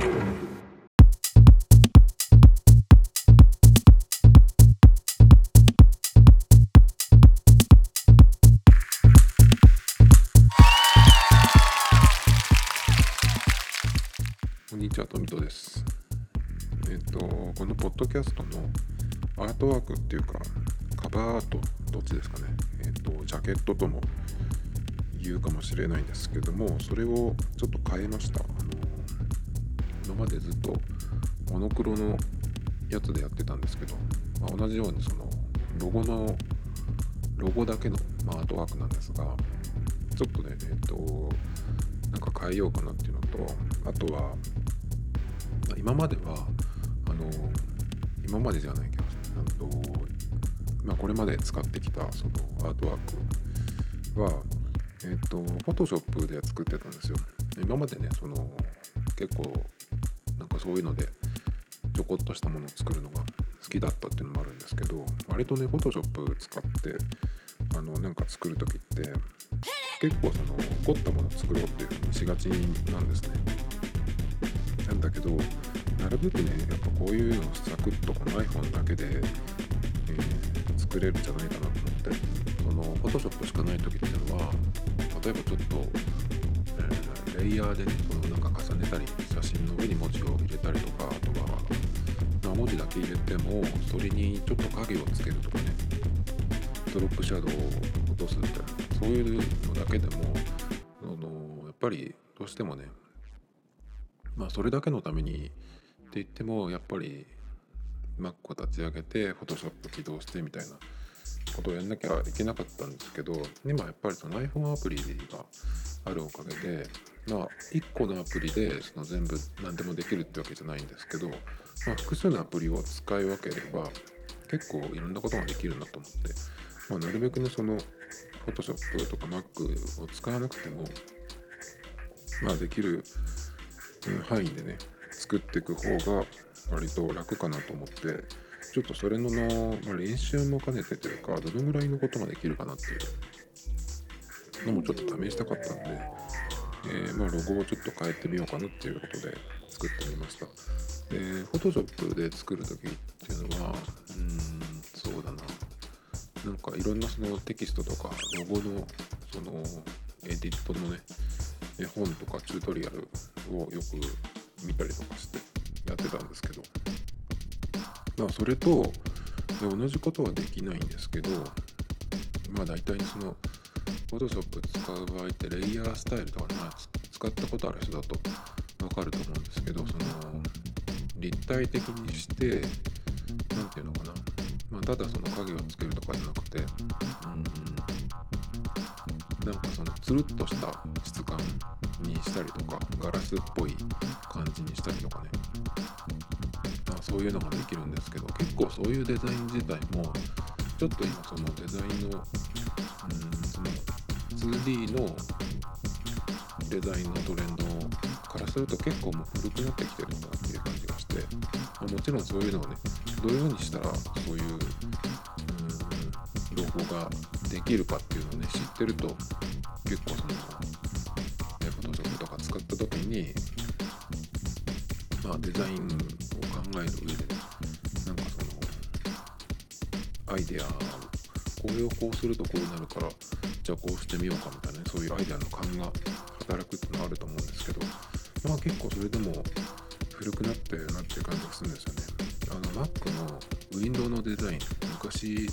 こんにちは、富戸です。えっ、と、このポッドキャストのアートワークっていうか、カバーアート、どっちですかね。えっ、と、ジャケットとも言うかもしれないんですけども、それをちょっと変えました。あのまでずっとモノクロのやつでやってたんですけど、まあ、同じようにそのロゴのロゴだけの、まあ、アートワークなんですが、ちょっとね、えっ、と、なんか変えようかなっていうのと、あとは、まあ今までは、あの、今までじゃないけど、あとまあ、これまで使ってきたそのアートワークは、えっ、と、Photoshop で作ってたんですよ。今までね、その、結構、なんかそういうので、ちょこっとしたものを作るのが好きだったっていうのもあるんですけど、割とね、Photoshop 使って、あの、なんか作るときって、結構その凝ったものを作ろうっていうふうにしがちなんですね。なんだけどなるべくねやっぱこういうのをサクッとこの iPhone だけで、えー作れるんじゃないかなと思ってその Photoshop しかない時っていうのは例えばちょっと、レイヤーでねそのなんか重ねたり写真の上に文字を入れたりとかあとは、まあ、文字だけ入れてもそれにちょっと影をつけるとかねドロップシャドウを落とすみたいなそういうのだけでもあのやっぱりどうしてもねまあそれだけのためにって言ってもやっぱり Mac を立ち上げて Photoshop 起動してみたいなことをやんなきゃいけなかったんですけど今やっぱりその iPhone アプリがあるおかげでまあ1個のアプリでその全部何でもできるってわけじゃないんですけど、まあ、複数のアプリを使い分ければ結構いろんなことができるなと思って、まあ、なるべくねその Photoshop とか Mac を使わなくてもまあできる範囲でね作っていく方が割と楽かなと思ってちょっとそれのの、まあ、練習も兼ねてというかどのぐらいのことができるかなっていうのもちょっと試したかったんで、えーまあ、ロゴをちょっと変えてみようかなっていうことで作ってみました。で、Photoshop で作るときっていうのは、うーん、そうだな。なんかいろんなそのテキストとかロゴのそのエディットのね、絵本とかチュートリアルをよく見たりとかしてやってたんですけど、まあそれと同じことはできないんですけど、まあ大体その Photoshop 使う場合ってレイヤースタイルとかね、使ったことある人だとわかると思うんですけど、その立体的にして、なんていうのかな、まあただその影をつけるとかじゃなくて、うん、なんかそのつるっとした質感にしたりとか、ガラスっぽい感じにしたりとかね、まあ、そういうのができるんですけど、結構そういうデザイン自体も、ちょっと今そのデザイン、の 2D のデザインのトレンドからすると結構もう古くなってきてるんだっていう感じがして、まもちろんそういうのをね、どういうふうにしたらそういう、うん、ロゴができるかっていうのをね、知ってると、結構その、ね、Photoshop とか使った時に、まあデザインを考える上で、ねなんかその、アイデアを、これをこうするとこうなるから、じゃあこうしてみようかみたいなね、そういうアイデアの勘が働くっていうのがあると思うんですけど、まあ結構それでも古くなったよなっていう感じがするんですよね。あの Mac のウィンドウのデザイン、昔、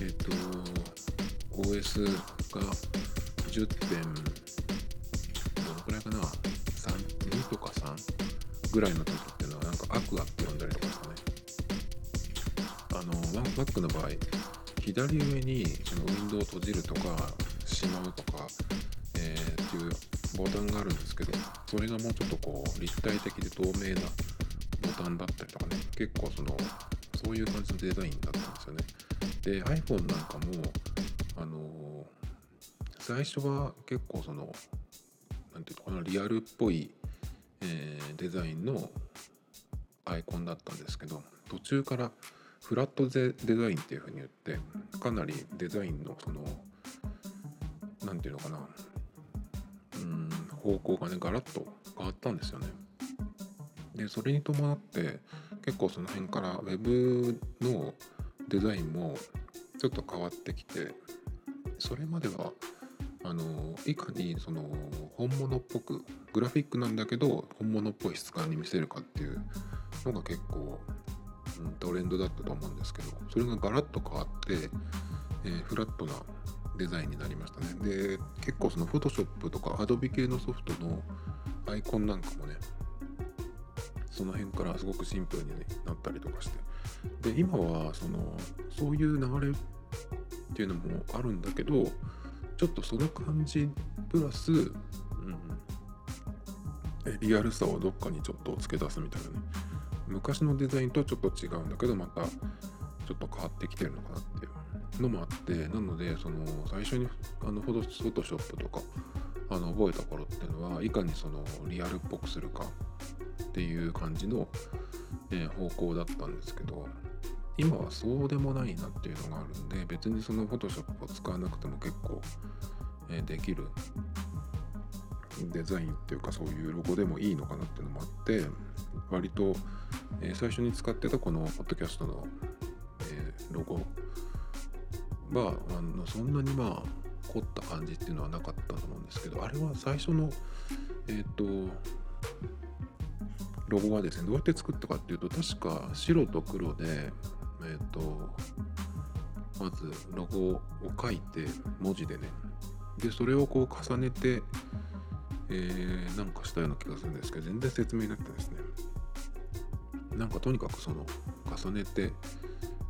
えっ、と、OS が10点、どのくらいかな、3、2とか3ぐらいの時っていうのはなんかアクアって呼んだりとかしたね。あの、Mac の場合、左上にそのウィンドウを閉じるとか、しまうとか、えーっていうボタンがあるんですけど、それがもうちょっとこう立体的で透明なボタンだったりとかね、結構その、そういう感じのデザインだったんですよね。で、iPhone なんかも、あのー最初は結構その、なんていうのかな、リアルっぽい、えーデザインのアイコンだったんですけど、途中からフラットデデザインっていう風に言って、かなりデザインのその、なんていうのかな、うん、方向がね、ガラッと変わったんですよね。でそれに伴って結構その辺から Web のデザインもちょっと変わってきてそれまではあのいかにその本物っぽくグラフィックなんだけど本物っぽい質感に見せるかっていうのが結構、トレンドだったと思うんですけどそれがガラッと変わって、えー、フラットなデザインになりましたね。で結構その Photoshop とか Adobe 系のソフトのアイコンなんかもねその辺からすごくシンプルになったりとかして。で今はそのそういう流れっていうのもあるんだけどちょっとその感じプラス、うん、リアルさをどっかにちょっと付け出すみたいなね。昔のデザインとはちょっと違うんだけどまたちょっと変わってきてるのかなっていうのもあってなのでその最初にあのフォトショップとかあの覚えた頃っていうのはいかにそのリアルっぽくするかっていう感じの、え、方向だったんですけど今はそうでもないなっていうのがあるんで別にその Photoshop を使わなくても結構、え、できるデザインっていうかそういうロゴでもいいのかなっていうのもあって割と、え、最初に使ってたこのポッドキャストの、え、ロゴはあのそんなにまあ凝った感じっていうのはなかったと思うんですけどあれは最初のえっ、とロゴはですねどうやって作ったかっていうと確か白と黒でえっ、とまずロゴを書いて文字でねでそれをこう重ねて、えー、なんかしたような気がするんですけど全然説明なってですね。なんかとにかくその重ねて、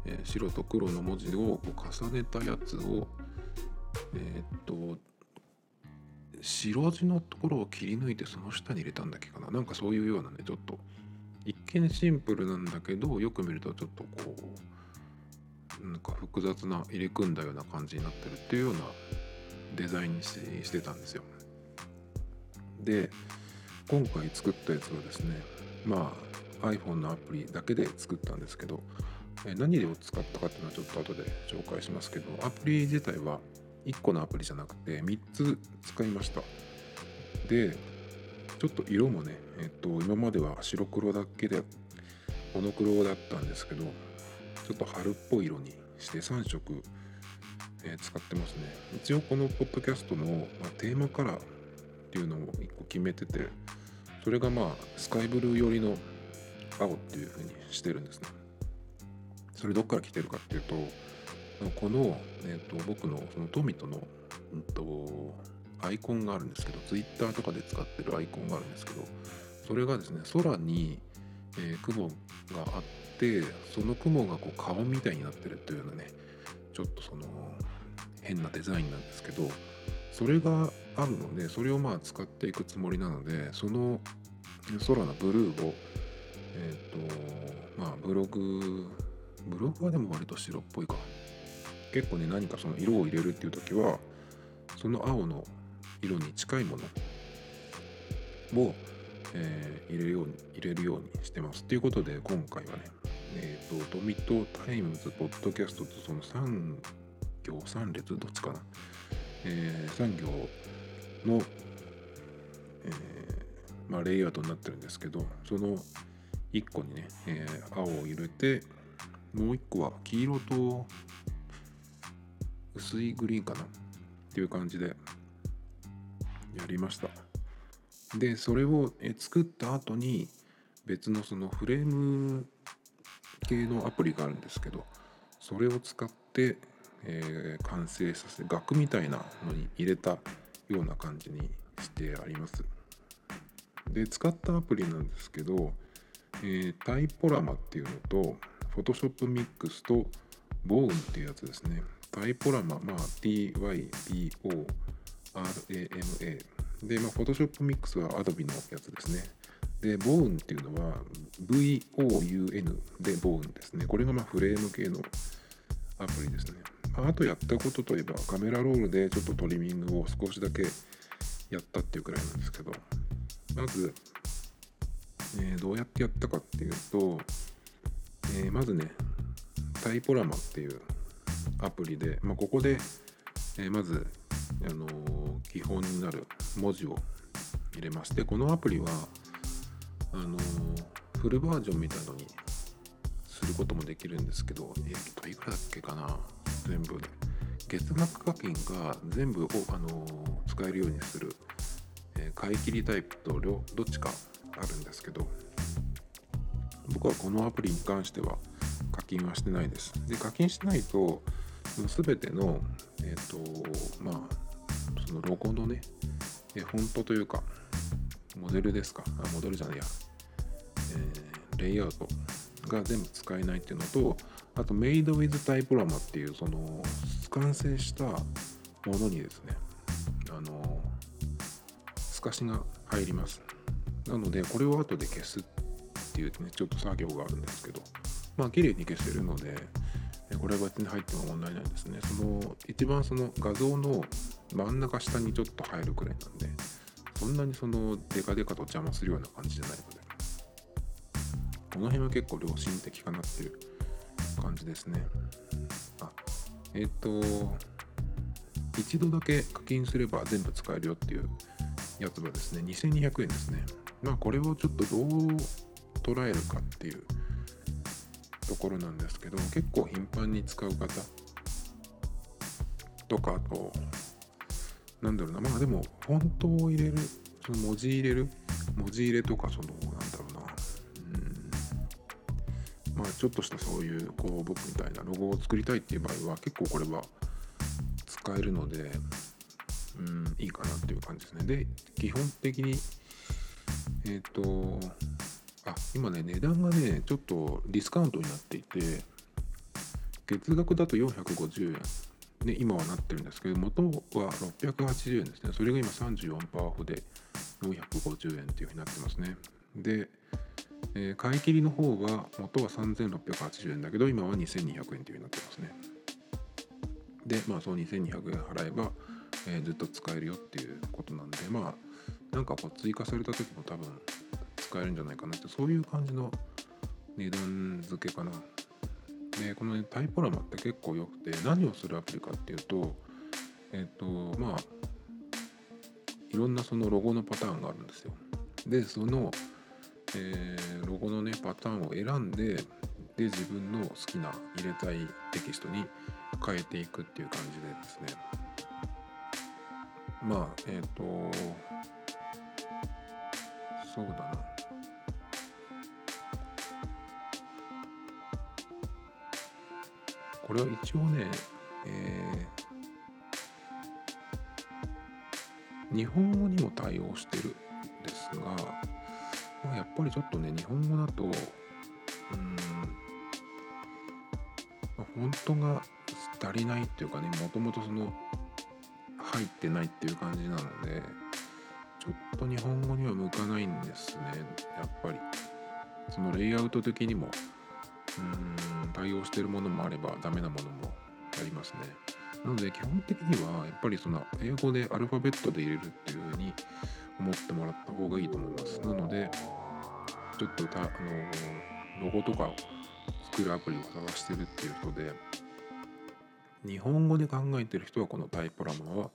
えー、白と黒の文字をこう重ねたやつをえっ、と白地のところを切り抜いてその下に入れたんだっけかな。なんかそういうようなねちょっと一見シンプルなんだけどよく見るとちょっとこうなんか複雑な入れ組んだような感じになってるっていうようなデザインにしてたんですよ。で今回作ったやつはですねまあ iPhone のアプリだけで作ったんですけど何を使ったかっていうのはちょっと後で紹介しますけどアプリ自体は1個のアプリじゃなくて3つ使いました。でちょっと色もね、えっと、今までは白黒だけでモノクロだったんですけどちょっと春っぽい色にして3色、えー、使ってますね。一応このポッドキャストの、まあ、テーマカラーっていうのを1個決めててそれがまあスカイブルー寄りの青っていう風にしてるんですね。それどっから来てるかっていうとこの、えーと、僕のそのトミトの、うんとアイコンがあるんですけど Twitter とかで使ってるアイコンがあるんですけどそれがですね空に、えー、雲があってその雲がこう顔みたいになってるというようなねちょっとその変なデザインなんですけどそれがあるのでそれをまあ使っていくつもりなのでその空のブルーをえっ、ー、とまあブログブログはでも割と白っぽいか結構ね何かその色を入れるっていう時はその青の色に近いものを、えー、入れるように入れるようにしてます。ということで今回はね、えっ、ー、と、ドミトタイムズ、ポッドキャストとその3行、3列、どっちかな、えー、3行の、えー、まあ、レイアウトになってるんですけど、その1個にね、えー、青を入れて、もう1個は黄色と薄いグリーンかなっていう感じでやりました。でそれを作った後に別のそのフレーム系のアプリがあるんですけどそれを使って、えー、完成させて額みたいなのに入れたような感じにしてあります。で使ったアプリなんですけど、えー、タイポラマっていうのと Photoshop Mix と Bone っていうやつですね。タイポラマ、まあ、TYPO RAMA で、まあ、Photoshop Mix は Adobe のやつですね。で Bone っていうのは VOUN で Bone ですね。これがまフレーム系のアプリですね。あとやったことといえばカメラロールでちょっとトリミングを少しだけやったっていうくらいなんですけどまず、えー、どうやってやったかっていうと、えー、まずねタイポラマっていうアプリで、まあ、ここで、えー、まずあの基本になる文字を入れましてこのアプリはあのフルバージョンみたいなのにすることもできるんですけどえっといくらだっけかな。全部。で月額課金が全部を、あの使えるようにする、えー、買い切りタイプと両どっちかあるんですけど僕はこのアプリに関しては課金はしてないです。で課金してないと全てのえっ、ー、とまあそのロゴのねフォントというかモデルですか？あモデルじゃないや、えー、レイアウト。が全部使えないっていうのとあとメイドウィズタイプラマっていうその完成したものにですねあの透かしが入ります。なのでこれを後で消すっていうねちょっと作業があるんですけどまあ綺麗に消せるのでこれは別に入っても問題ないですね。その一番その画像の真ん中下にちょっと入るくらいなんでそんなにそのデカデカと邪魔するような感じじゃないのでこの辺は結構良心的かなっていう感じですね。あえっ、と一度だけ課金すれば全部使えるよっていうやつはですね2200円ですね。まあこれをちょっとどう捉えるかっていうところなんですけど結構頻繁に使う方とかあとなんだろうなまあでもフォントを入れるその文字入れる文字入れとかそのまあちょっとしたそういうこう僕みたいなロゴを作りたいっていう場合は結構これは使えるのでうんいいかなっていう感じですね。で基本的にえっ、ー、とあ今ね値段がねちょっとディスカウントになっていて月額だと450円。ね、今はなってるんですけど元は680円ですね。それが今34%オフで450円っていうふうになってますね。で、えー、買い切りの方は元は3680円だけど今は2200円っていうふうになってますね。でまあその2200円払えば、えー、ずっと使えるよっていうことなんでまあなんかこう追加された時も多分使えるんじゃないかなってそういう感じの値段付けかな。でこの、ね、タイポラマって結構良くて何をするアプリかっていうとえっ、ー、とまあいろんなそのロゴのパターンがあるんですよ。でその、えー、ロゴのねパターンを選んでで自分の好きな入れたいテキストに変えていくっていう感じでですね。まあえっ、ー、とそうだな。これは一応ね、えー、日本語にも対応してるんですが、ぱりちょっとね日本語だとうん、まあ、フォントが足りないっていうかねもともとその入ってないっていう感じなのでちょっと日本語には向かないんですねやっぱり。そのレイアウト的にもうん対応してるものもあればダメなものもありますね。なので基本的にはやっぱりその英語でアルファベットで入れるっていうふうに思ってもらった方がいいと思います。なのでちょっとたあのロゴとかを作るアプリを探してるっていう人で日本語で考えてる人はこのタイプラマは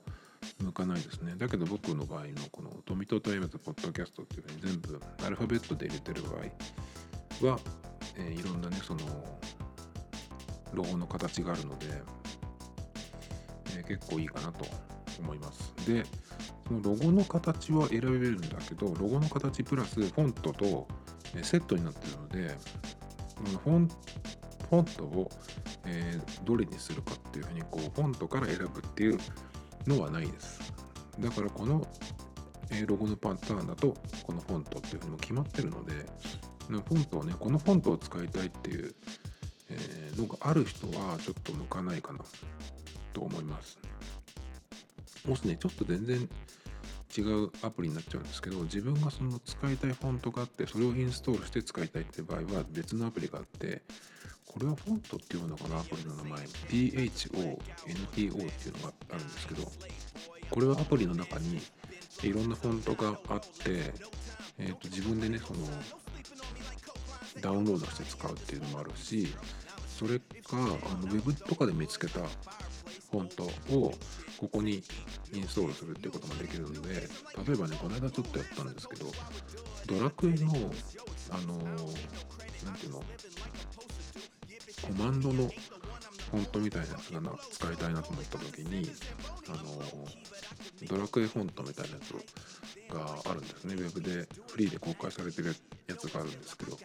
向かないですね。だけど僕の場合のこのトミトタイムズポッドキャストっていうふうに全部アルファベットで入れてる場合はえー、いろんなねそのロゴの形があるので、えー、結構いいかなと思いますでそのロゴの形は選べるんだけどロゴの形プラスフォントとセットになってるのでフォンフォントを、えー、どれにするかっていうふうにこうフォントから選ぶっていうのはないです。だからこの、え、ロゴのパターンだとこのフォントっていうふうにも決まってるのでフォントをねこのフォントを使いたいっていう、えー、のがある人はちょっと向かないかなと思います。もしねちょっと全然違うアプリになっちゃうんですけど自分がその使いたいフォントがあってそれをインストールして使いたいって場合は別のアプリがあってこれはフォントっていうのかなアプリの名前。PHONTO っていうのがあるんですけどこれはアプリの中にいろんなフォントがあって、えー、と自分でねそのダウンロードして使うっていうのもあるしそれかあのウェブとかで見つけたフォントをここにインストールするっていうこともできるので例えばねこの間ちょっとやったんですけどドラクエのあの何ていうのコマンドのフォントみたいなやつがな使いたいなと思った時にあのドラクエフォントみたいなやつがあるんですね。ウェブでフリーで公開されてるやつがあるんですけど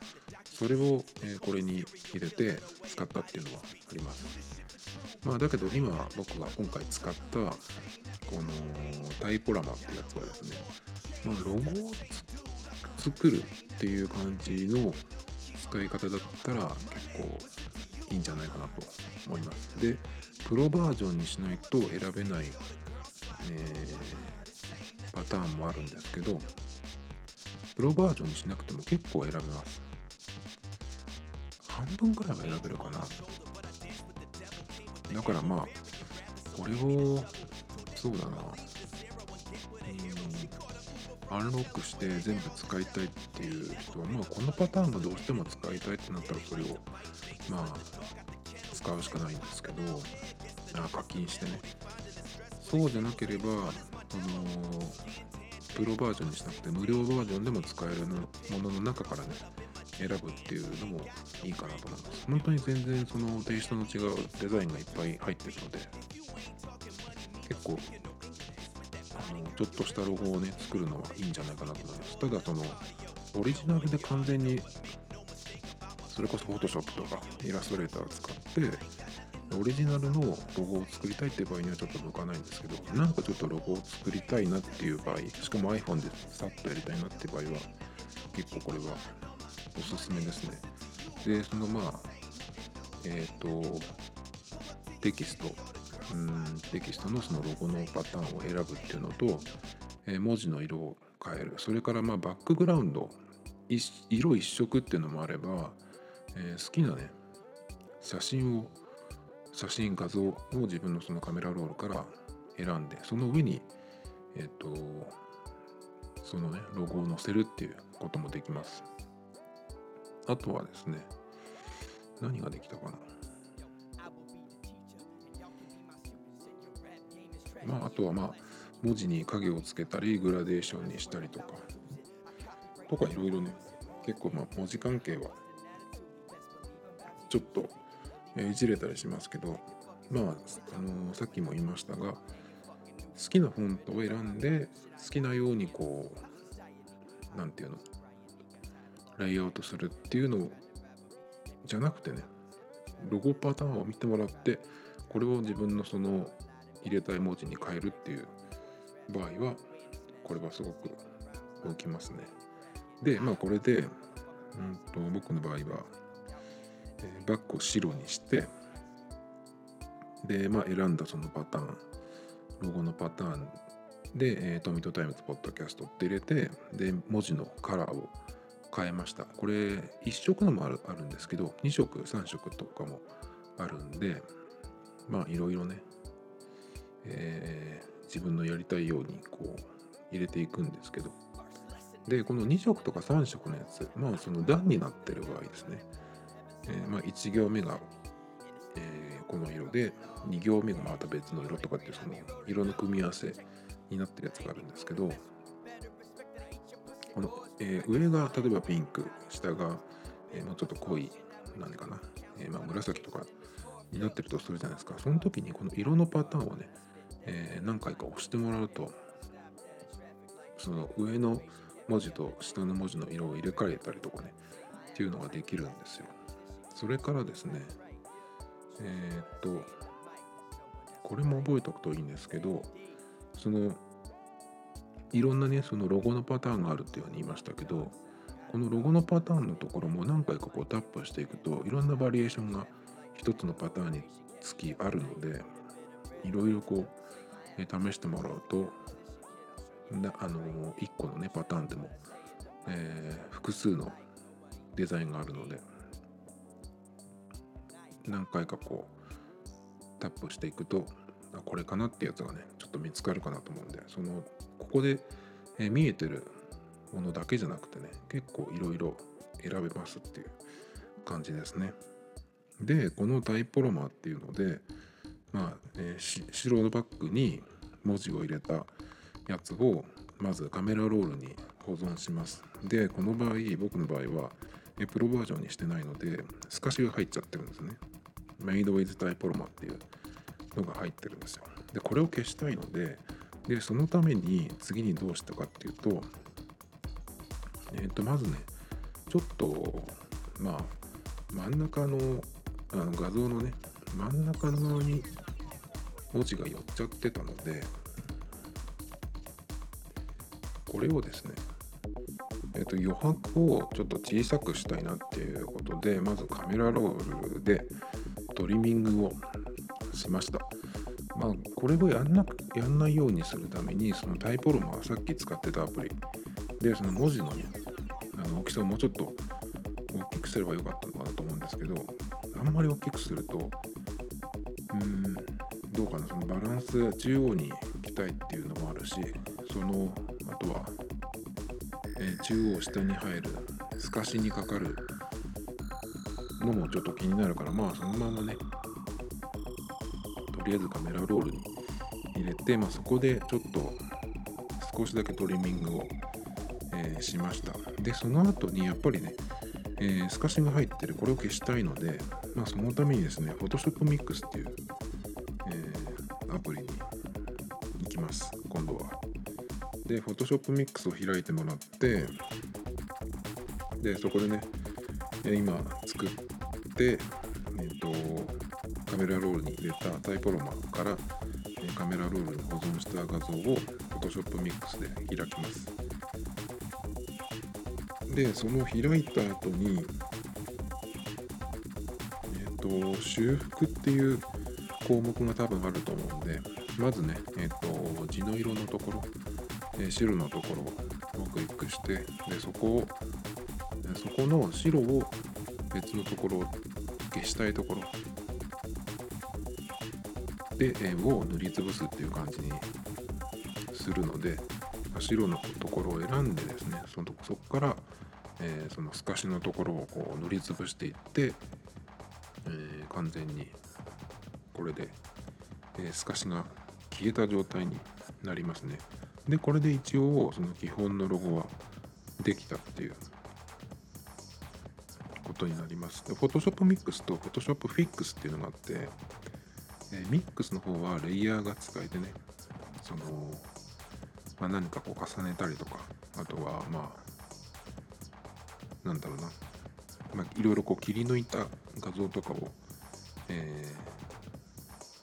それを、えこれに入れて使ったっていうのはあります。まあだけど今僕が今回使ったこのタイポラマってやつはですね、まあ、ロゴを作るっていう感じの使い方だったら結構いいんじゃないかなと思います。で、プロバージョンにしないと選べない、えー、パターンもあるんですけど、プロバージョンにしなくても結構選べます。半分くらいは選べるかな。だからまあ、これを、そうだな、アンロックして全部使いたいっていう人は、まあ、このパターンがどうしても使いたいってなったらそれをまあ使うしかないんですけどあ課金してね。そうじゃなければあのプロバージョンにしなくて無料バージョンでも使えるものの中からね選ぶっていうのもいいかなと思います。本当に全然そのテイストの違うデザインがいっぱい入ってるので結構あのちょっとしたロゴをね作るのはいいんじゃないかなと思います。ただそのオリジナルで完全にそれこそ Photoshop とかイラストレーターを使ってオリジナルのロゴを作りたいっていう場合にはちょっと向かないんですけどなんかちょっとロゴを作りたいなっていう場合しかも iPhone でさっとやりたいなっていう場合は結構これはおすすめですね。でそのまあえっ、ー、とテキスト。うんテキストのそのロゴのパターンを選ぶっていうのと、えー、文字の色を変える。それからまあバックグラウンド。色一色っていうのもあれば、えー、好きなね写真を写真画像を自分のそのカメラロールから選んでその上にえっ、とそのねロゴを載せるっていうこともできます。あとはですね何ができたかな。まあ、あとはまあ文字に影をつけたりグラデーションにしたりとか。とかいろいろね結構まあ文字関係はちょっとえいじれたりしますけどまあ、あのー、さっきも言いましたが好きなフォントを選んで好きなようにこう何て言うのライアウトするっていうのじゃなくてねロゴパターンを見てもらってこれを自分のその入れたい文字に変えるっていう場合はこれはすごく動きますね。でまあこれで、うんと、僕の場合は、えー、バックを白にしてでまあ選んだそのパターンロゴのパターンで、えー、トミトタイムズポッドキャストって入れてで文字のカラーを変えました。これ1色のもあるあるんですけど2色3色とかもあるんでまあいろいろねえー、自分のやりたいようにこう入れていくんですけど。でこの2色とか3色のやつまあその段になってる場合ですね、えー、まあ1行目が、えー、この色で2行目がまた別の色とかっていうその色の組み合わせになってるやつがあるんですけどこの、えー、上が例えばピンク下が、えー、もうちょっと濃い何かな、えー、まあ紫とかになってるとするじゃないですか。その時にこの色のパターンをねえ、何回か押してもらうとその上の文字と下の文字の色を入れ替えたりとかねっていうのができるんですよ。それからですねえ、っとこれも覚えておくといいんですけどそのいろんなねそのロゴのパターンがあるっていうふうに言いましたけどこのロゴのパターンのところも何回かこうタップしていくといろんなバリエーションが一つのパターンにつきあるのでいろいろこうえ試してもらうとなあの1個のねパターンでも、えー、複数のデザインがあるので何回かこうタップしていくとこれかな？ってやつがねちょっと見つかるかなと思うんでそのここで、え、見えてるものだけじゃなくてね結構いろいろ選べますっていう感じですね。でこのタイポロマーっていうのでまあ、えー、白のバッグに文字を入れたやつをまずカメラロールに保存します。でこの場合僕の場合はプロバージョンにしてないので透かしが入っちゃってるんですね。メイドウィズタイポロマっていう。のが入ってるんですよ。でこれを消したいのででそのために次にどうしたかっていうとえ、ー、とまずねちょっとまあ真ん中のあの画像のね真ん中の側に文字が寄っちゃってたのでこれをですねえ、と余白をちょっと小さくしたいなっていうことでまずカメラロールでトリミングをしました。まあこれをやんなやんないようにするためにそのタイポロマはさっき使ってたアプリ。でその文字のねあの大きさをもうちょっと大きくすればよかったのかなと思うんですけどあんまり大きくするとうーんどうかな。そのバランスが中央に行きたいっていうのもあるしそのあとは、え、中央下に入る透かしにかかるのもちょっと気になるからまあそのままねりあえずカメラロールに入れて、まあ、そこでちょっと少しだけトリミングを、えー、しました。でその後にやっぱりねえー、透かしが入ってる。これを消したいので、まあ、そのためにですね Photoshop Mix っていう、えー、アプリに行きます。今度は。で Photoshop Mix を開いてもらってでそこでね今作って、えーと、カメラロールに入れたタイポロマーから、カメラロールに保存した画像を Photoshop Mix で開きます。でその開いた後にえっ、ー、と修復っていう項目が多分あると思うんでまずねえっ、ー、と字の色のところ、え、白のところをクリックしてでそこをそこの白を別のところを消したいところ。で絵を塗りつぶすっていう感じにするので白のところを選んでですねそのそこからえー、その透かしのところをこう塗りつぶしていって、えー、完全にこれで、えー、透かしが消えた状態になりますね。でこれで一応その基本のロゴはできたっていうことになります。で Photoshop Mix と Photoshop Fix っていうのがあって、えー、Mix の方はレイヤーが使えてねその、まあ、何かこう重ねたりとかあとはまあなんだろうな、まあ、いろいろこう切り抜いた画像とかを、え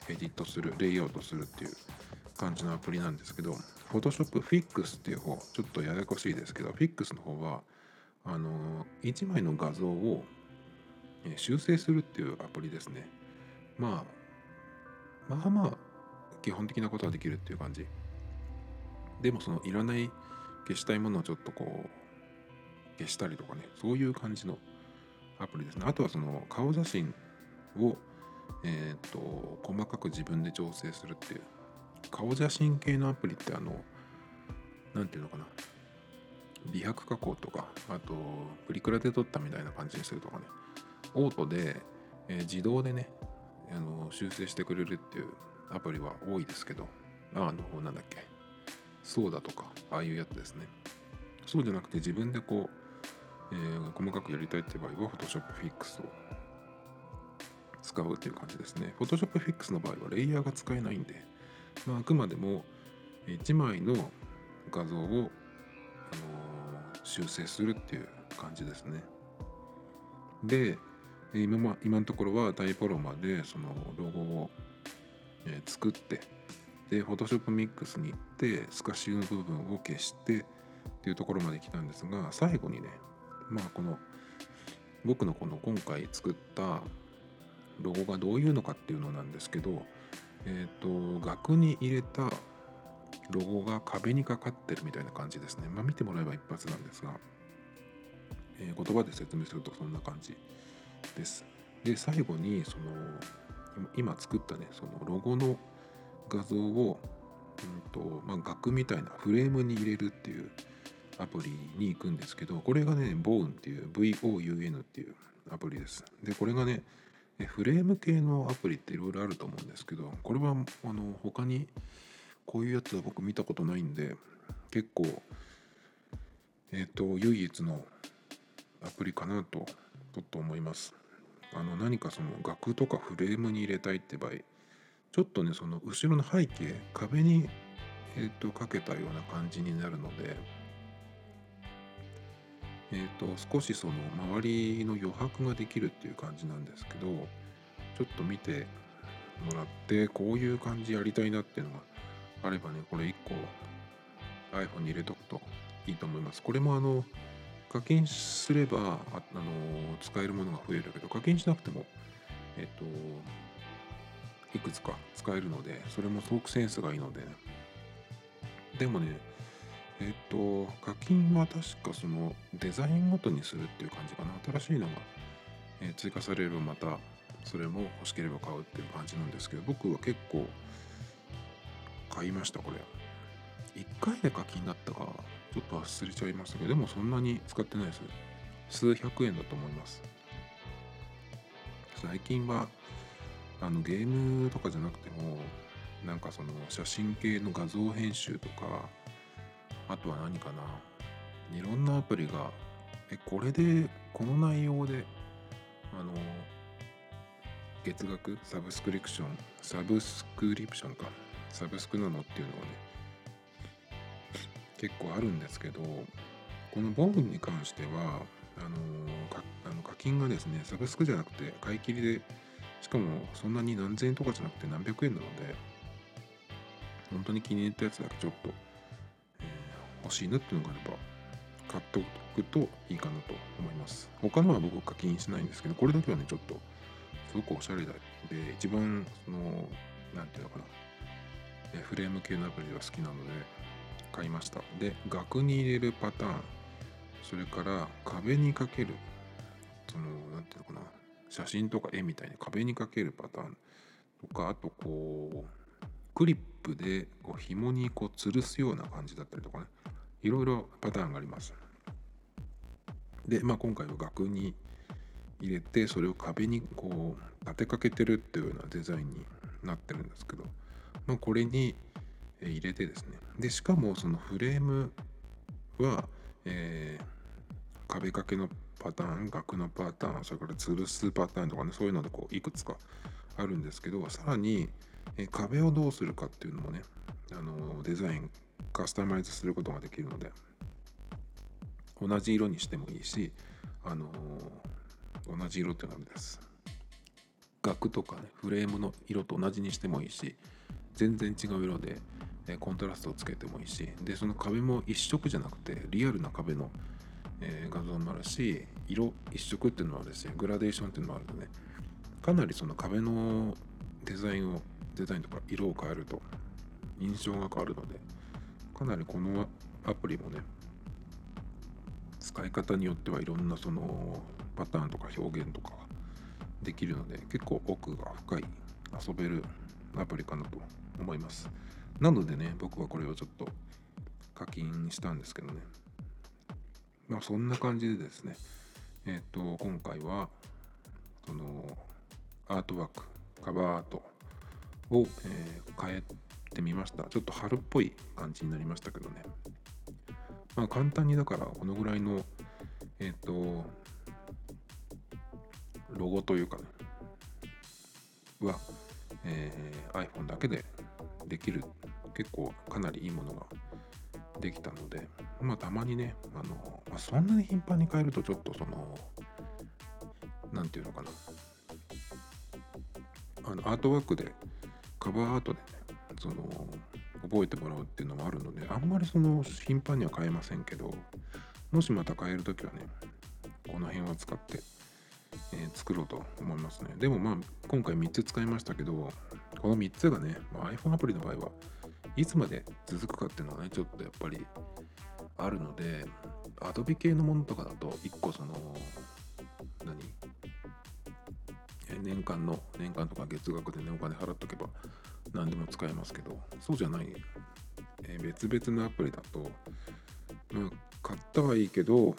ー、エディットする、レイアウトするっていう感じのアプリなんですけど、Photoshop Fix っていう方、ちょっとややこしいですけど、Fix の方は、あのー、1枚の画像を修正するっていうアプリですね。まあ、まあまあ、基本的なことはできるっていう感じ。でもそのいらない消したいものをちょっとこう消したりとかね。そういう感じのアプリですね。あとはその顔写真をえっ、と細かく自分で調整するっていう。顔写真系のアプリってあの何ていうのかな。美白加工とかあとプリクラで撮ったみたいな感じにするとかね。オートで、えー、自動でねあの修正してくれるっていうアプリは多いですけどあのなんだっけそうだとかああいうやつですねそうじゃなくて自分でこうえー、細かくやりたいって場合は Photoshop Fix を使うっていう感じですね。Photoshop Fix の場合はレイヤーが使えないんで、まあ、あくまでも1枚の画像を、あのー、修正するっていう感じですね。で、今ま今のところはタイポロマでそのロゴを、え、作って、で、Photoshop Mix に行って、透かしの部分を消してっていうところまで来たんですが、最後にね、まあこの僕のこの今回作ったロゴがどういうのかっていうのなんですけど、えっ、ー、と額に入れたロゴが壁にかかってるみたいな感じですね。まあ見てもらえば一発なんですが、えー、言葉で説明するとそんな感じです。で最後にその今作ったねそのロゴの画像を、うんとまあ、額みたいなフレームに入れるっていうアプリに行くんですけど、これがね、ボーンっていう、VOUN っていうアプリです。で、これがね、フレーム系のアプリっていろいろあると思うんですけどこれはあの他にこういうやつは僕見たことないんで結構えっ、ー、と唯一のアプリかなとと思います。あの何かその額とかフレームに入れたいって場合ちょっとねその後ろの背景壁に、えーと、かけたような感じになるのでえーと、少しその周りの余白ができるっていう感じなんですけどちょっと見てもらってこういう感じやりたいなっていうのがあればねこれ1個 iPhone に入れとくといいと思います。これもあの課金すればあ、あの使えるものが増えるけど課金しなくてもえっ、といくつか使えるのでそれもすごくセンスがいいので。でもねえっ、と課金は確かそのデザインごとにするっていう感じかな。新しいのが、え追加されればまたそれも欲しければ買うっていう感じなんですけど僕は結構買いましたこれ。1回で課金だったか。ちょっと忘れちゃいましたけどでもそんなに使ってないです。数百円だと思います。最近はあのゲームとかじゃなくてもなんかその写真系の画像編集とかあとは何かな。いろんなアプリがえこれでこの内容であの月額？サブスクリプション？サブスクリプションか。サブスクなの？っていうのがね結構あるんですけどこのボーンに関してはあのあの課金がですねサブスクじゃなくて買い切りでしかもそんなに何千円とかじゃなくて何百円なので本当に気に入ったやつだけちょっと、えー、欲しいなっていうのがあれば買っておくといいかなと思います。他のは僕課金しないんですけどこれだけはねちょっとすごくおしゃれで一番その何て言うのかなフレーム系のアプリが好きなので買いました。で額に入れるパターン。それから壁にかける。その何ていうのかな。写真とか絵みたいに壁にかけるパターン。とかあとこうクリップでこう紐にこう吊るすような感じだったりとかね。いろいろパターンがあります。で、まあ、今回は額に入れてそれを壁にこう立てかけてるっていうようなデザインになってるんですけど。まあ、これに入れてですねでしかもそのフレームは、えー、壁掛けのパターン額のパターンそれから吊るすパターンとかねそういうのでこういくつかあるんですけどさらに、えー、壁をどうするかっていうのもねあのデザインカスタマイズすることができるので同じ色にしてもいいしあのー、同じ色っていうのはです。額とかねフレームの色と同じにしてもいいし全然違う色でえコントラストをつけてもいいしでその壁も一色じゃなくてリアルな壁の、え画像もあるし色一色っていうのはですねグラデーションっていうのもあるので、ね、かなりその壁のデザインをデザインとか色を変えると印象が変わるのでかなりこのアプリもね使い方によってはいろんなそのパターンとか表現とかできるので結構奥が深い遊べるアプリかなと思います。なのでね、僕はこれをちょっと課金したんですけどね。まあそんな感じでですね、えっ、と、今回は、その、アートワーク、カバーアートを、えー、変えてみました。ちょっと春っぽい感じになりましたけどね。まあ簡単にだからこのぐらいの、えっ、と、ロゴというかね、は、えー、iPhone だけでできる結構かなりいいものができたのでまあたまにねあの、まあ、そんなに頻繁に変えるとちょっとその何て言うのかなあのアートワークでカバーアートでねその覚えてもらうっていうのもあるのであんまりその頻繁には変えませんけどもしまた変える時はねこの辺を使ってえー、作ろうと思いますね。でもまあ今回3つ使いましたけど、この3つがね、まあ、iPhone アプリの場合はいつまで続くかっていうのはね、ちょっとやっぱりあるので、Adobe 系のものとかだと1個その、何？年間の、年間とか月額でね、お金払っとけば何でも使えますけど、そうじゃない、え、別々のアプリだと、まあ、買ったはいいけど、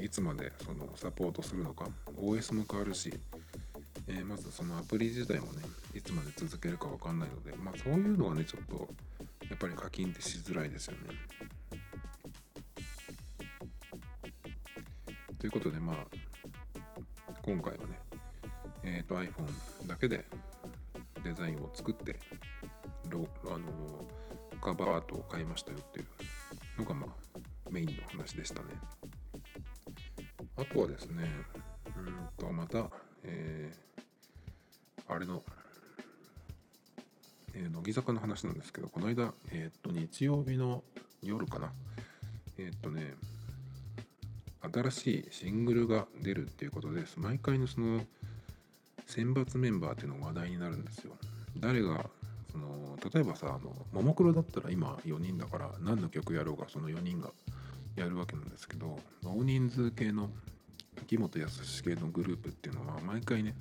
えいつまでそのサポートするのか OS も変わるし、え、まずそのアプリ自体もねいつまで続けるか分かんないのでまあそういうのはねちょっとやっぱり課金ってしづらいですよね。ということでまあ今回はねえ、ー、と iPhone だけでデザインを作ってロあのカバーアートを買いましたよっていうのがまあメインの話でしたね。あとはですねうんとまた、えー、あれの、乃木坂の話なんですけどこの間、えっ、と日曜日の夜かなえっ、とね新しいシングルが出るっていうことで毎回のその選抜メンバーっていうのが話題になるんですよ。誰がその例えばさあのももクロだったら今4人だから何の曲やろうがその4人がやるわけなんですけど大人数系の秋元康系のグループっていうのは毎回ね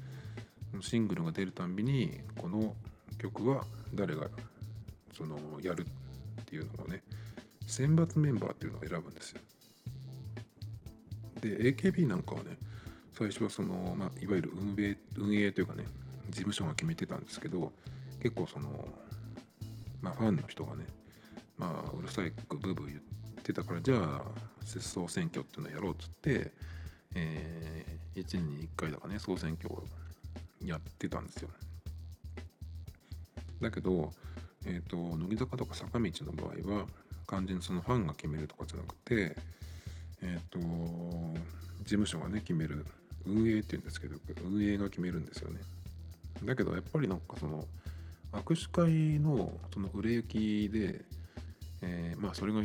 シングルが出るたんびにこの曲は誰がそのやるっていうのをね選抜メンバーっていうのを選ぶんですよ。で AKB なんかはね最初はその、まあ、いわゆる運営運営というかね事務所が決めてたんですけど結構その、まあ、ファンの人がね、まあ、うるさいブーブー言ってたからじゃあ節操選挙っていうのをやろうっつって、えー、1年に1回だかね総選挙をやってたんですよ。だけど、えーと、乃木坂とか坂道の場合は完全にそのファンが決めるとかじゃなくてえ、ー、と事務所がね決める運営っていうんですけど運営が決めるんですよね。だけどやっぱりなんかその握手会のその売れ行きで、えー、まあそれが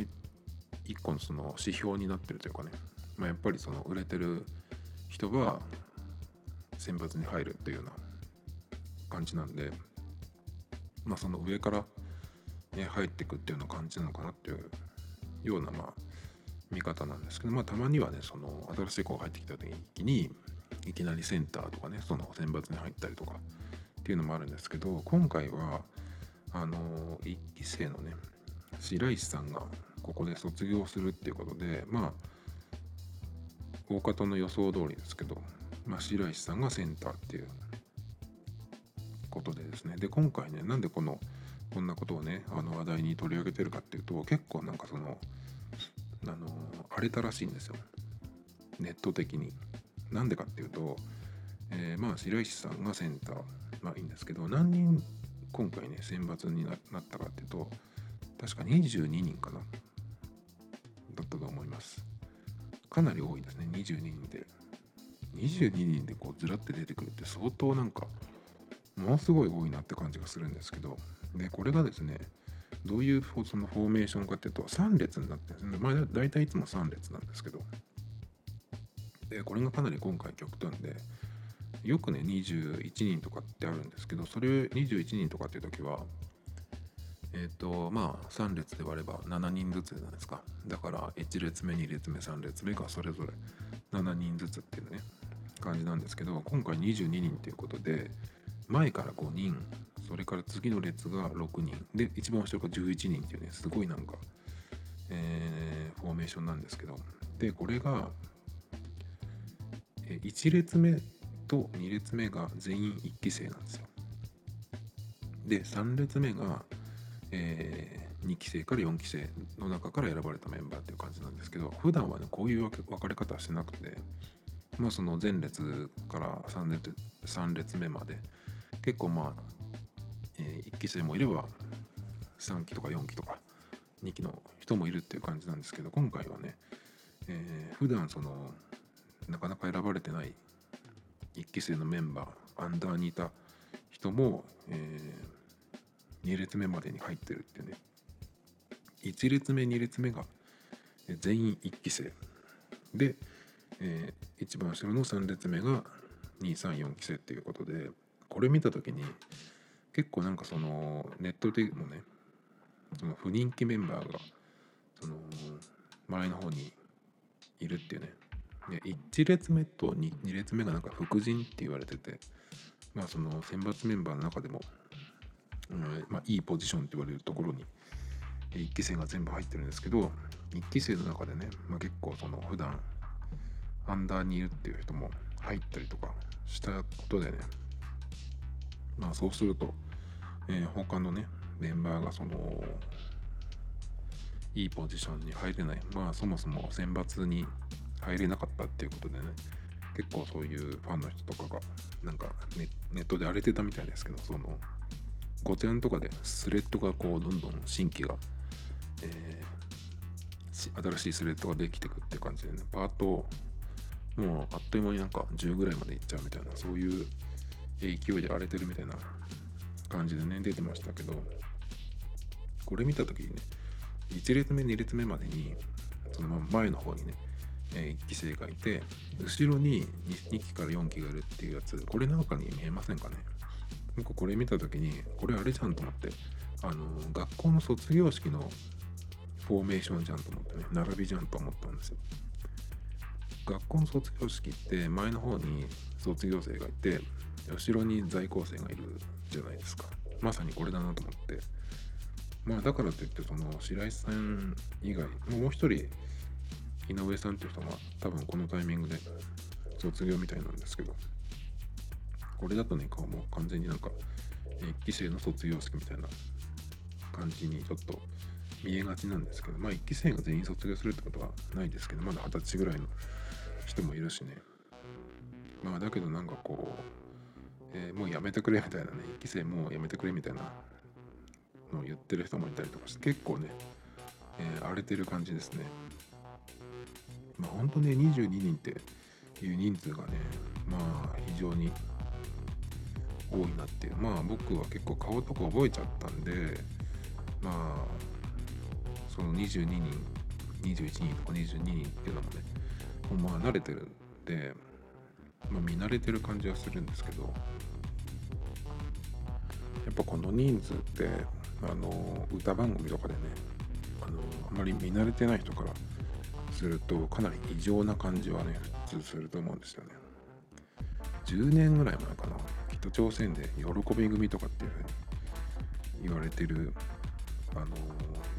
一個のその指標になってるというかね、まあ、やっぱりその売れてる人は選抜に入るっていうような感じなんでまあその上から、ね、入っていくっていうような感じなのかなっていうようなまあ見方なんですけどまあたまにはねその新しい子が入ってきた時にいきなりセンターとかねその選抜に入ったりとかっていうのもあるんですけど今回はあの1期生のね白石さんがここで卒業するっていうことでまあ大方の予想通りですけど、まあ、白石さんがセンターっていうことでですねで今回ねなんでこのこんなことをねあの話題に取り上げてるかっていうと結構なんかそのあの荒れたらしいんですよ。ネット的に。なんでかっていうと、えー、まあ白石さんがセンターまあいいんですけど何人今回ね選抜になったかっていうと確か22人かなだったと思います。かなり多いですね22人で。22人でこうずらって出てくるって相当なんかものすごい多いなって感じがするんですけどでこれがですねどういうそのフォーメーションかっていうと3列になってるんです。ねまあ大体いつも3列なんですけどでこれがかなり今回極端でよくね21人とかってあるんですけどそれ21人とかっていう時はえっ、ー、とまあ3列で割れば7人ずつじゃないですか。だから1列目2列目3列目がそれぞれ7人ずつっていうね感じなんですけど今回22人っていうことで前から5人それから次の列が6人。で一番後ろが11人っていうねすごいなんか、えー、フォーメーションなんですけど。でこれが1列目と2列目が全員1期生なんですよ。で3列目がえー、2期生から4期生の中から選ばれたメンバーっていう感じなんですけど普段はねこういう分かれ方はしてなくてまあその前列から3列 ,3 列目まで結構まあ、えー、1期生もいれば3期とか4期とか2期の人もいるっていう感じなんですけど今回はね、えー、普段そのなかなか選ばれてない1期生のメンバーアンダーにいた人も、えー、2列目までに入ってるってね1列目2列目が全員1期生。で、えー、一番後ろの3列目が234期生っていうことでこれ見た時に結構なんかそのネットでもねその不人気メンバーがその前の方にいるっていうね。1列目と 2, 2列目がなんか副陣って言われててまあその選抜メンバーの中でもうんまあ、いいポジションって言われるところに1期生が全部入ってるんですけど1期生の中でね、まあ、結構その普段アンダーにいるっていう人も入ったりとかしたことでねまあそうすると、えー、他のねメンバーがそのいいポジションに入れない。まあそもそも選抜に入れなかったっていうことでね結構そういうファンの人とかがなんかネネットで荒れてたみたいですけどその御殿とかでスレッドがこうどんどん新規が、えー、新しいスレッドができてくっていう感じでねパートもうあっという間になんか10ぐらいまでいっちゃうみたいなそういう勢いで荒れてるみたいな感じでね出てましたけどこれ見た時にね1列目2列目までにその前の方にねえ、1期生がいて後ろに 2, 2期から4期がいるっていうやつこれなんかに見えませんかね？僕これ見た時にこれあれじゃんと思ってあの学校の卒業式のフォーメーションじゃんと思ってね並びじゃんと思ったんですよ。学校の卒業式って前の方に卒業生がいて後ろに在校生がいるじゃないですか。まさにこれだなと思って。まあだからといってその白石さん以外もう一人井上さんっていう人が多分このタイミングで卒業みたいなんですけどこれだとね顔も完全になんか1期生の卒業式みたいな感じにちょっと見えがちなんですけどまあ1期生が全員卒業するってことはないですけどまだ二十歳ぐらいの人もいるしね。まあだけどなんかこう、えー、もうやめてくれみたいなね1期生もうやめてくれみたいなのを言ってる人もいたりとかして結構ね、えー、荒れてる感じですね。まあ本当ね22人っていう人数がねまあ非常に多いなっていう。まあ僕は結構顔とか覚えちゃったんでまあその22人21人とか22人っていうのもねまあ慣れてるんで、まあ、見慣れてる感じはするんですけどやっぱこの人数ってあの歌番組とかでねあのあまり見慣れてない人からするとかなり異常な感じはね普通すると思うんですよね。10年ぐらい前かな北朝鮮で喜び組とかっていうふうに言われてるあの、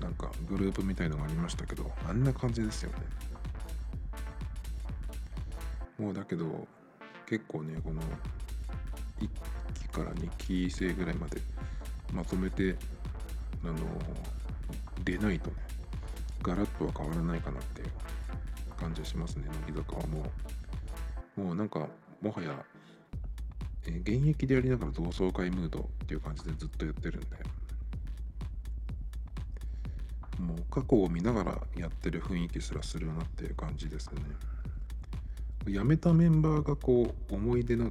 なんかグループみたいのがありましたけどあんな感じですよね。もうだけど結構ねこの1期から2期生ぐらいまでまとめてあの、出ないとねガラッとは変わらないかなっていう感じがしますね乃木坂はもう。もうなんかもはや、えー、現役でやりながら同窓会ムードっていう感じでずっとやってるんで。もう過去を見ながらやってる雰囲気すらするなっていう感じですね。辞めたメンバーがこう思い出の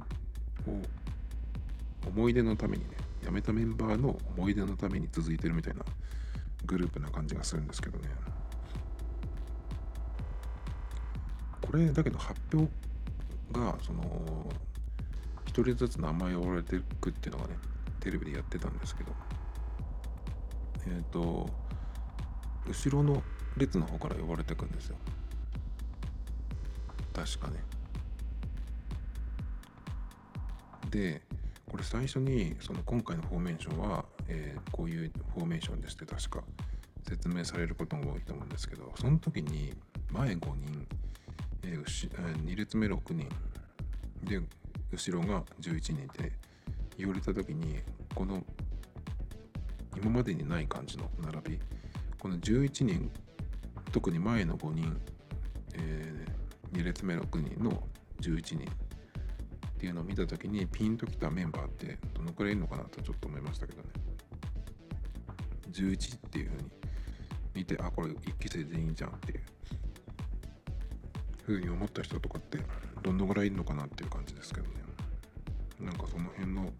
思い出のためにね辞めたメンバーの思い出のために続いてるみたいなグループな感じがするんですけどね。これだけど発表がその1人ずつ名前を呼ばれていくっていうのがねテレビでやってたんですけど。えっ、ー、と後ろの列の方から呼ばれていくんですよ。確かね。でこれ最初にその今回のフォーメーションは、えー、こういうフォーメーションですって確か説明されることも多いと思うんですけどその時に前5人えー、2列目6人で後ろが11人で言われた時にこの今までにない感じの並びこの11人特に前の5人、えー、2列目6人の11人。っていうのを見た時にピンときたメンバーってどのくらいいるのかなとちょっと思いましたけどね。11っていうふうに。見てあこれ1期生全員じゃんっていう。ふうに思った人とかってどのぐらいいるのかなっていう感じですけどね。なんかその辺の、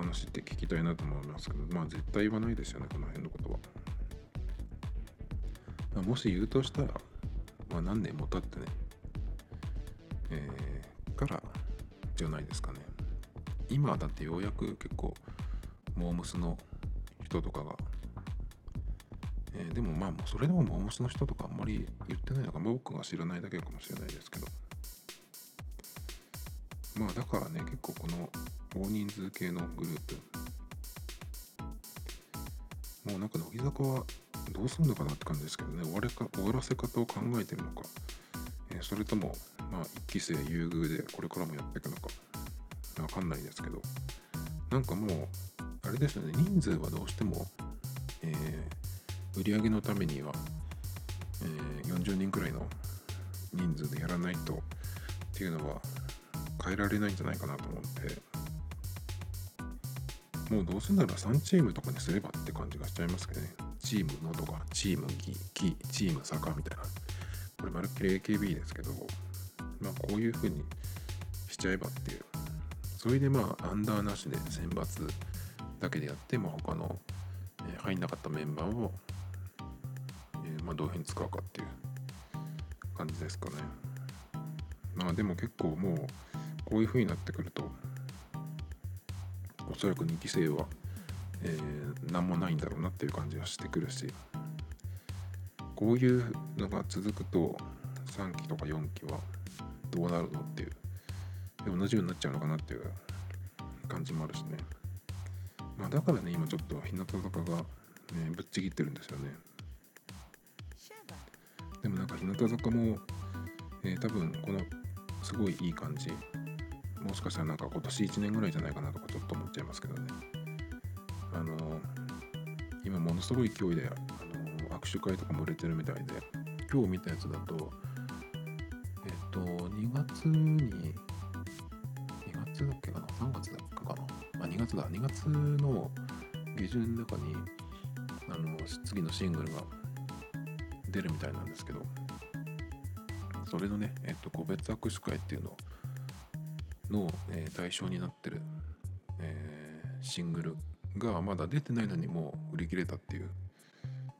話って聞きたいなと思いますけどまあ絶対言わないですよねこの辺のことは、ま、もし言うとしたら、まあ、何年も経ってねえー、からじゃないですかね。今だってようやく結構モームスの人とかがえー、でもまあそれでもモームスの人とかあんまり言ってないのか僕が知らないだけかもしれないですけど。まあだからね結構この大人数系のグループ。もうなんか乃木坂はどうすんのかなって感じですけどね。終われか終わらせ方を考えてるのか、それともまあ一期生優遇でこれからもやっていくのかわかんないですけどなんかもうあれですよね人数はどうしても、えー、売り上げのためには、えー、40人くらいの人数でやらないとっていうのは変えられないんじゃないかなと思ってもうどうせなら3チームとかにすればって感じがしちゃいますけどね。チームのとかチームギキチーム坂みたいな。これまるっきり AKB ですけどまあこういう風にしちゃえばっていうそれでまあアンダーなしで選抜だけでやって、まあ、他の、え、入んなかったメンバーを、えー、まあ、どういうふうに使うかっていう感じですかね。まあでも結構もうこういうふうになってくるとおそらく2期生は、えー、何もないんだろうなっていう感じがしてくるしこういうのが続くと3期とか4期はどうなるのっていう同じようになっちゃうのかなっていう感じもあるしね。まあ、だからね今ちょっと日向坂が、ね、ぶっちぎってるんですよね。でもなんか日向坂も、えー、多分このすごいいい感じ。もしかしたらなんか今年1年ぐらいじゃないかなとかちょっと思っちゃいますけどね。あのー、今ものすごい勢いで、あのー、握手会とかも売れてるみたいで。今日見たやつだとえっ、と2月に2月だっけかな？3月だっけかな？あ、2月だ、2月の下旬の中に、あの、次のシングルが出るみたいなんですけど、それのね、えっと、個別握手会っていうのの、えー、対象になってる、えー、シングルがまだ出てないのにもう売り切れたっていう、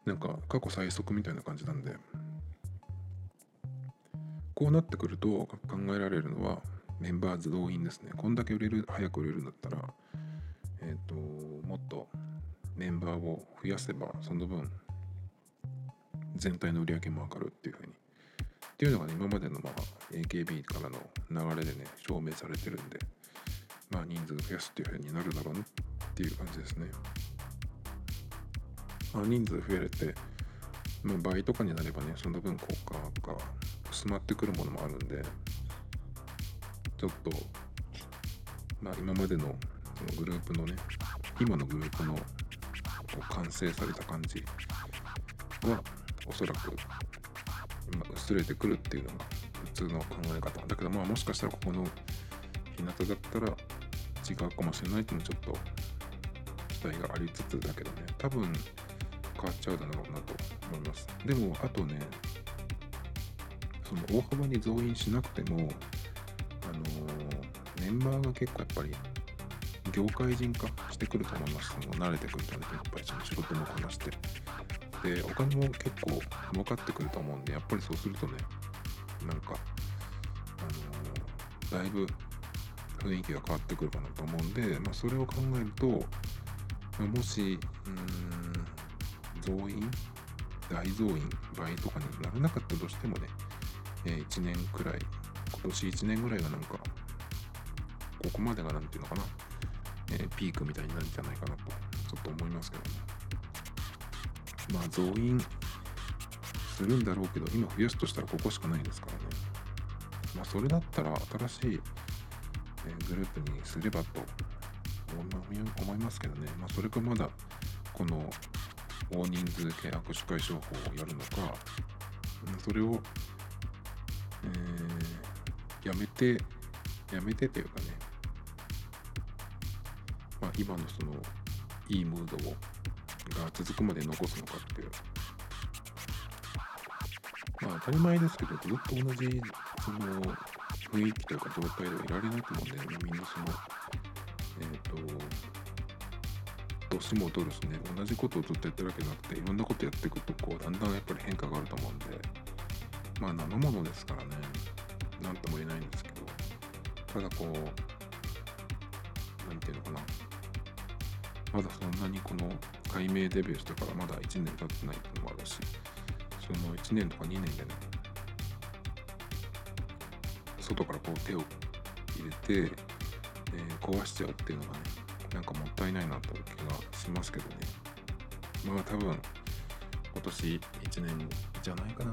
なんか過去最速みたいな感じなんで、こうなってくると考えられるのはメンバーズ動員ですね。こんだけ売れる、早く売れるんだったら、えっ、ー、と、もっとメンバーを増やせば、その分、全体の売り上げも上がるっていうふうに。っていうのが、ね、今までの、まあ、AKB からの流れでね、証明されてるんで、まあ、人数増やすっていうふうになるだろうなっていう感じですね。まあ、人数増えれて、まあ、倍とかになればね、その分効果が薄まってくるものもあるんで、ちょっと、まあ、今までのそのグループのね今のグループの完成された感じはおそらく、ま薄れてくるっていうのが普通の考え方。だけどまあもしかしたらここの日向だったら違うかもしれないっていうのちょっと期待がありつつだけどね。多分変わっちゃうだろうなと思います。でもあとねその大幅に増員しなくてもあのー、メンバーが結構やっぱり業界人化してくると思います。その慣れてくるとね、やっぱりその仕事もこなして。で、お金も結構儲かってくると思うんで、やっぱりそうするとね、なんか、あのー、だいぶ雰囲気が変わってくるかなと思うんで、まあ、それを考えると、もし、うん、増員、大増員、倍とかにならなかったとしてもね、えー、1年くらい、今年1年ぐらいがなんか、ここまでがなんていうのかな、えー、ピークみたいになるんじゃないかなと、ちょっと思いますけどね。まあ、増員するんだろうけど、今増やすとしたらここしかないですからね。まあ、それだったら新しい、えー、グループにすればと思いますけどね。まあ、それかまだ、この大人数系握手会商法をやるのか、それを、えー、やめて、やめてというかね、まあ、今のそのいいムードをが続くまで残すのかっていう。まあ当たり前ですけどずっと同じその雰囲気というか状態ではいられないと思うんだよね。みんなそのえっ、ー、と年も取るしね。同じことをずっとやってるわけじゃなくていろんなことやっていくとこうだんだんやっぱり変化があると思うんで。まあ生ものですからね。何とも言えないんですけど。ただこう何て言うのかな。まだそんなにこの解明デビューしてからまだ1年経ってないっていうのもあるし、その1年とか2年でね、外からこう手を入れて、えー、壊しちゃうっていうのがね、なんかもったいないなという気がしますけどね。まあ多分、今年1年じゃないかな。